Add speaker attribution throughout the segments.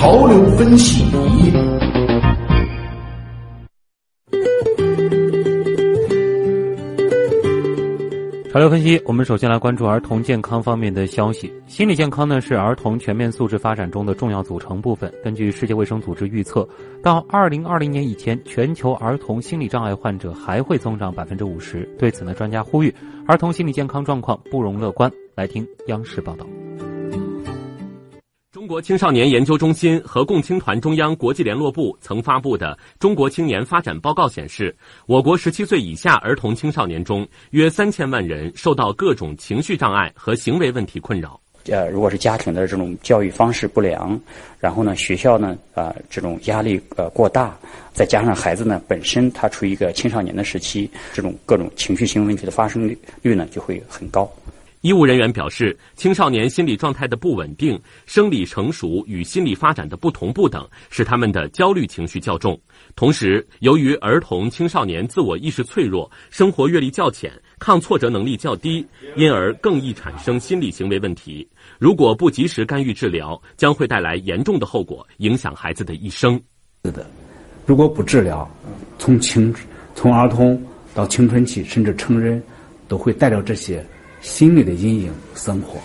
Speaker 1: 潮流分析。
Speaker 2: 潮流分析，我们首先来关注儿童健康方面的消息。心理健康呢是儿童全面素质发展中的重要组成部分。根据世界卫生组织预测，到二零二零年以前，全球儿童心理障碍患者还会增长百分之五十。对此呢，专家呼吁儿童心理健康状况不容乐观。来听央视报道。
Speaker 3: 中国青少年研究中心和共青团中央国际联络部曾发布的《中国青年发展报告》显示，我国十七岁以下儿童青少年中，约三千万人受到各种情绪障碍和行为问题困扰。
Speaker 4: 呃，如果是家庭的这种教育方式不良，然后呢，学校呢，啊，这种压力呃过大，再加上孩子呢本身他处于一个青少年的时期，这种各种情绪性问题的发生率率呢就会很高。
Speaker 3: 医务人员表示，青少年心理状态的不稳定、生理成熟与心理发展的不同步等，使他们的焦虑情绪较重。同时，由于儿童青少年自我意识脆弱、生活阅历较浅、抗挫折能力较低，因而更易产生心理行为问题。如果不及时干预治疗，将会带来严重的后果，影响孩子的一生。
Speaker 5: 是的，如果不治疗，从青从儿童到青春期，甚至成人，都会带着这些。心理的阴影生活，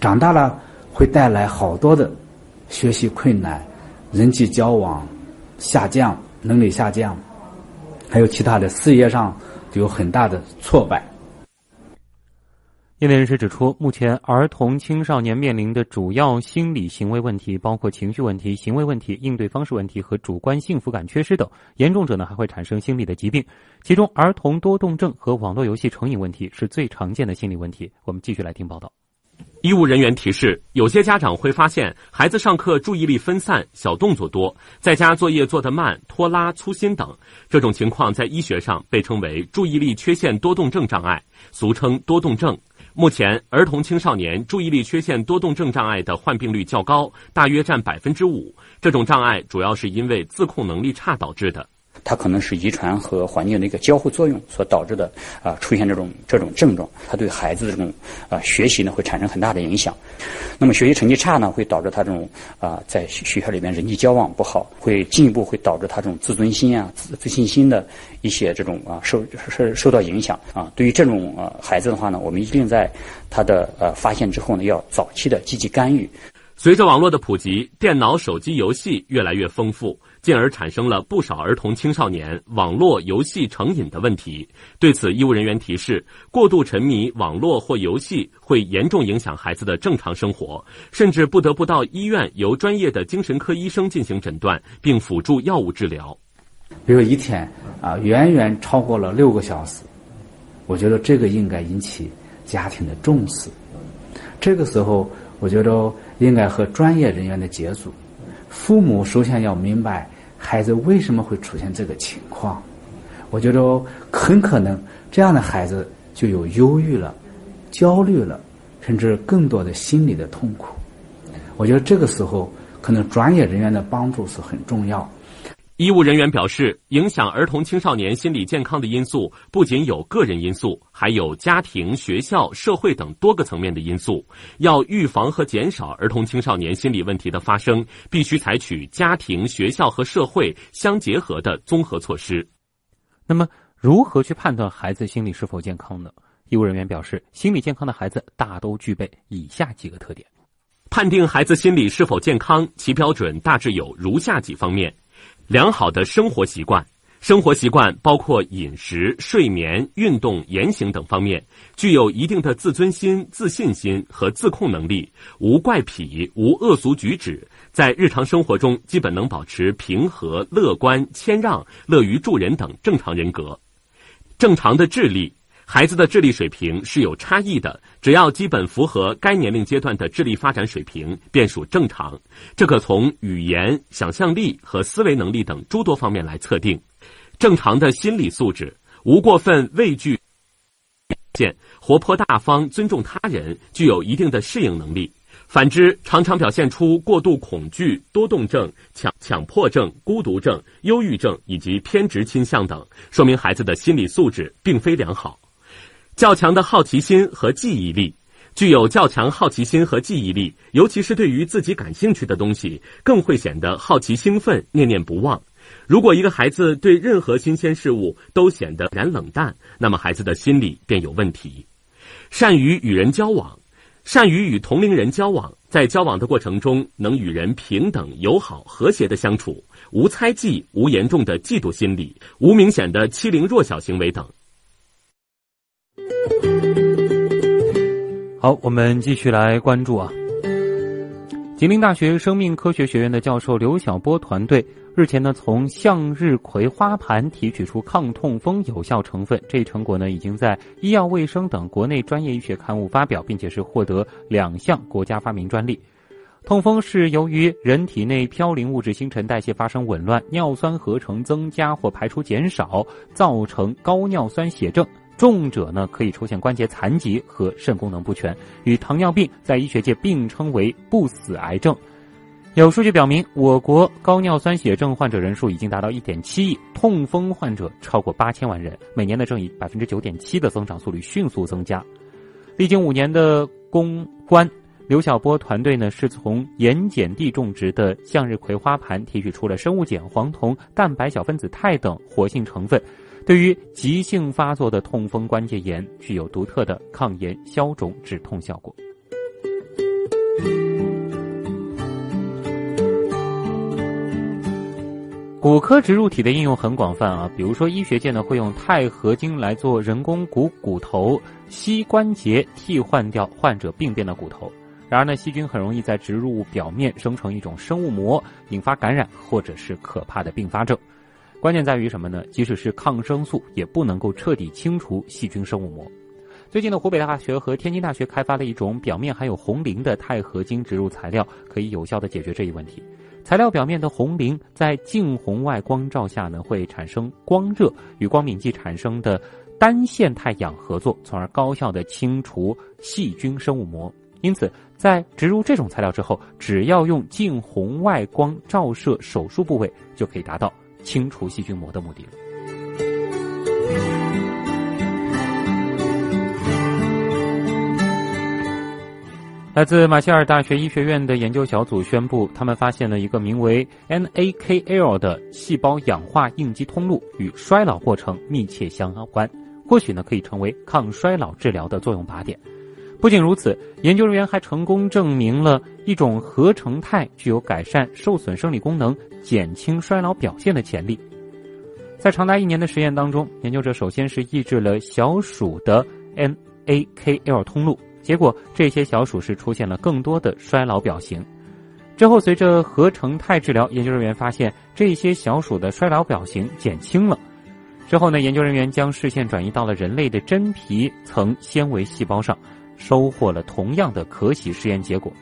Speaker 5: 长大了会带来好多的学习困难、人际交往下降、能力下降，还有其他的事业上有很大的挫败。
Speaker 2: 业内人士指出，目前儿童青少年面临的主要心理行为问题包括情绪问题、行为问题、应对方式问题和主观幸福感缺失等。严重者呢，还会产生心理的疾病。其中，儿童多动症和网络游戏成瘾问题是最常见的心理问题。我们继续来听报道。
Speaker 3: 医务人员提示，有些家长会发现孩子上课注意力分散、小动作多，在家作业做得慢、拖拉、粗心等。这种情况在医学上被称为注意力缺陷多动症障碍，俗称多动症。目前，儿童青少年注意力缺陷多动症障碍的患病率较高，大约占百分之五。这种障碍主要是因为自控能力差导致的。
Speaker 4: 它可能是遗传和环境的一个交互作用所导致的啊，出现这种这种症状。它对孩子的这种啊学习呢会产生很大的影响。那么学习成绩差呢，会导致他这种啊在学校里面人际交往不好，会进一步会导致他这种自尊心啊、自自信心的一些这种啊受受受到影响啊。对于这种啊孩子的话呢，我们一定在他的呃发现之后呢，要早期的积极干预。
Speaker 3: 随着网络的普及，电脑、手机游戏越来越丰富。进而产生了不少儿童青少年网络游戏成瘾的问题。对此，医务人员提示：过度沉迷网络或游戏会严重影响孩子的正常生活，甚至不得不到医院由专业的精神科医生进行诊断，并辅助药物治疗。
Speaker 5: 比如一天啊，远远超过了六个小时，我觉得这个应该引起家庭的重视。这个时候，我觉得应该和专业人员的接触。父母首先要明白。孩子为什么会出现这个情况？我觉得很可能这样的孩子就有忧郁了、焦虑了，甚至更多的心理的痛苦。我觉得这个时候可能专业人员的帮助是很重要。
Speaker 3: 医务人员表示，影响儿童青少年心理健康的因素不仅有个人因素，还有家庭、学校、社会等多个层面的因素。要预防和减少儿童青少年心理问题的发生，必须采取家庭、学校和社会相结合的综合措施。
Speaker 2: 那么，如何去判断孩子心理是否健康呢？医务人员表示，心理健康的孩子大都具备以下几个特点：
Speaker 3: 判定孩子心理是否健康，其标准大致有如下几方面。良好的生活习惯，生活习惯包括饮食、睡眠、运动、言行等方面，具有一定的自尊心、自信心和自控能力，无怪癖、无恶俗举止，在日常生活中基本能保持平和、乐观、谦让、乐于助人等正常人格。正常的智力。孩子的智力水平是有差异的，只要基本符合该年龄阶段的智力发展水平，便属正常。这可从语言、想象力和思维能力等诸多方面来测定。正常的心理素质，无过分畏惧，见活泼大方，尊重他人，具有一定的适应能力。反之，常常表现出过度恐惧、多动症、强强迫症、孤独症、忧郁症以及偏执倾向等，说明孩子的心理素质并非良好。较强的好奇心和记忆力，具有较强好奇心和记忆力，尤其是对于自己感兴趣的东西，更会显得好奇兴奋、念念不忘。如果一个孩子对任何新鲜事物都显得然冷淡，那么孩子的心理便有问题。善于与人交往，善于与同龄人交往，在交往的过程中能与人平等、友好、和谐的相处，无猜忌，无严重的嫉妒心理，无明显的欺凌弱小行为等。
Speaker 2: 好，我们继续来关注啊。吉林大学生命科学学院的教授刘晓波团队日前呢，从向日葵花盘提取出抗痛风有效成分，这一成果呢，已经在医药卫生等国内专业医学刊物发表，并且是获得两项国家发明专利。痛风是由于人体内嘌呤物质新陈代谢发生紊乱，尿酸合成增加或排出减少，造成高尿酸血症。重者呢可以出现关节残疾和肾功能不全，与糖尿病在医学界并称为不死癌症。有数据表明，我国高尿酸血症患者人数已经达到一点七亿，痛风患者超过八千万人，每年呢正以百分之九点七的增长速率迅速增加。历经五年的攻关，刘晓波团队呢是从盐碱地种植的向日葵花盘提取出了生物碱、黄酮、蛋白小分子肽等活性成分。对于急性发作的痛风关节炎，具有独特的抗炎、消肿、止痛效果。骨科植入体的应用很广泛啊，比如说医学界呢会用钛合金来做人工骨骨头、膝关节，替换掉患者病变的骨头。然而呢，细菌很容易在植入物表面生成一种生物膜，引发感染或者是可怕的并发症。关键在于什么呢？即使是抗生素，也不能够彻底清除细菌生物膜。最近呢，湖北大学和天津大学开发了一种表面含有红磷的钛合金植入材料，可以有效的解决这一问题。材料表面的红磷在近红外光照下呢，会产生光热，与光敏剂产生的单线态氧合作，从而高效的清除细菌生物膜。因此，在植入这种材料之后，只要用近红外光照射手术部位，就可以达到。清除细菌膜的目的。来自马歇尔大学医学院的研究小组宣布，他们发现了一个名为 NAKL 的细胞氧化应激通路与衰老过程密切相关，或许呢可以成为抗衰老治疗的作用靶点。不仅如此，研究人员还成功证明了一种合成肽具有改善受损生理功能、减轻衰老表现的潜力。在长达一年的实验当中，研究者首先是抑制了小鼠的 NAKL 通路，结果这些小鼠是出现了更多的衰老表型。之后，随着合成肽治疗，研究人员发现这些小鼠的衰老表型减轻了。之后呢，研究人员将视线转移到了人类的真皮层纤维细胞上。收获了同样的可喜实验结果。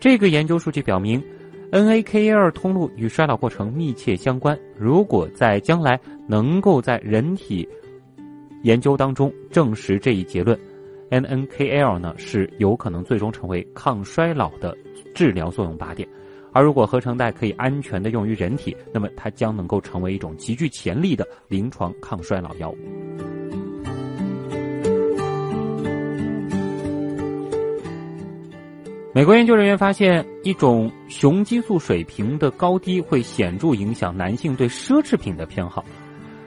Speaker 2: 这个研究数据表明，NAKL 通路与衰老过程密切相关。如果在将来能够在人体研究当中证实这一结论，NNKL 呢是有可能最终成为抗衰老的治疗作用靶点。而如果合成肽可以安全的用于人体，那么它将能够成为一种极具潜力的临床抗衰老药物。美国研究人员发现，一种雄激素水平的高低会显著影响男性对奢侈品的偏好。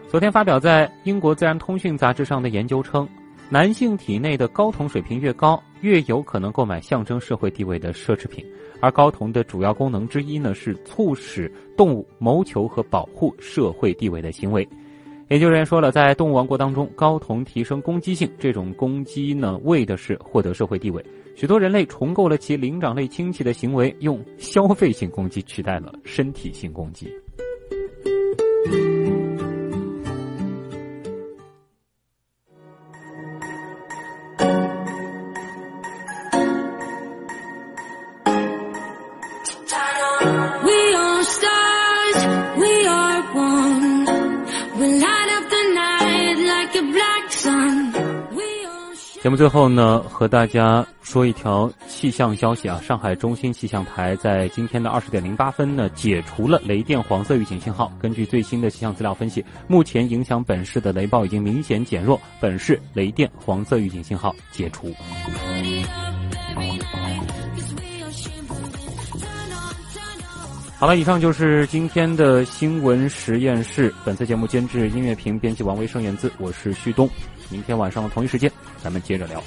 Speaker 2: 昨天发表在英国《自然通讯》杂志上的研究称，男性体内的睾酮水平越高，越有可能购买象征社会地位的奢侈品。而睾酮的主要功能之一呢，是促使动物谋求和保护社会地位的行为。研究人员说了，在动物王国当中，睾酮提升攻击性，这种攻击呢，为的是获得社会地位。许多人类重构了其灵长类亲戚的行为，用消费性攻击取代了身体性攻击。节目最后呢和大家说一条气象消息啊上海中心气象台在今天的二十点零八分呢解除了雷电黄色预警信号根据最新的气象资料分析目前影响本市的雷暴已经明显减弱本市雷电黄色预警信号解除。好了以上就是今天的新闻实验室本次节目监制音乐评编辑王维生源自我是旭东。明天晚上的同一时间咱们接着聊。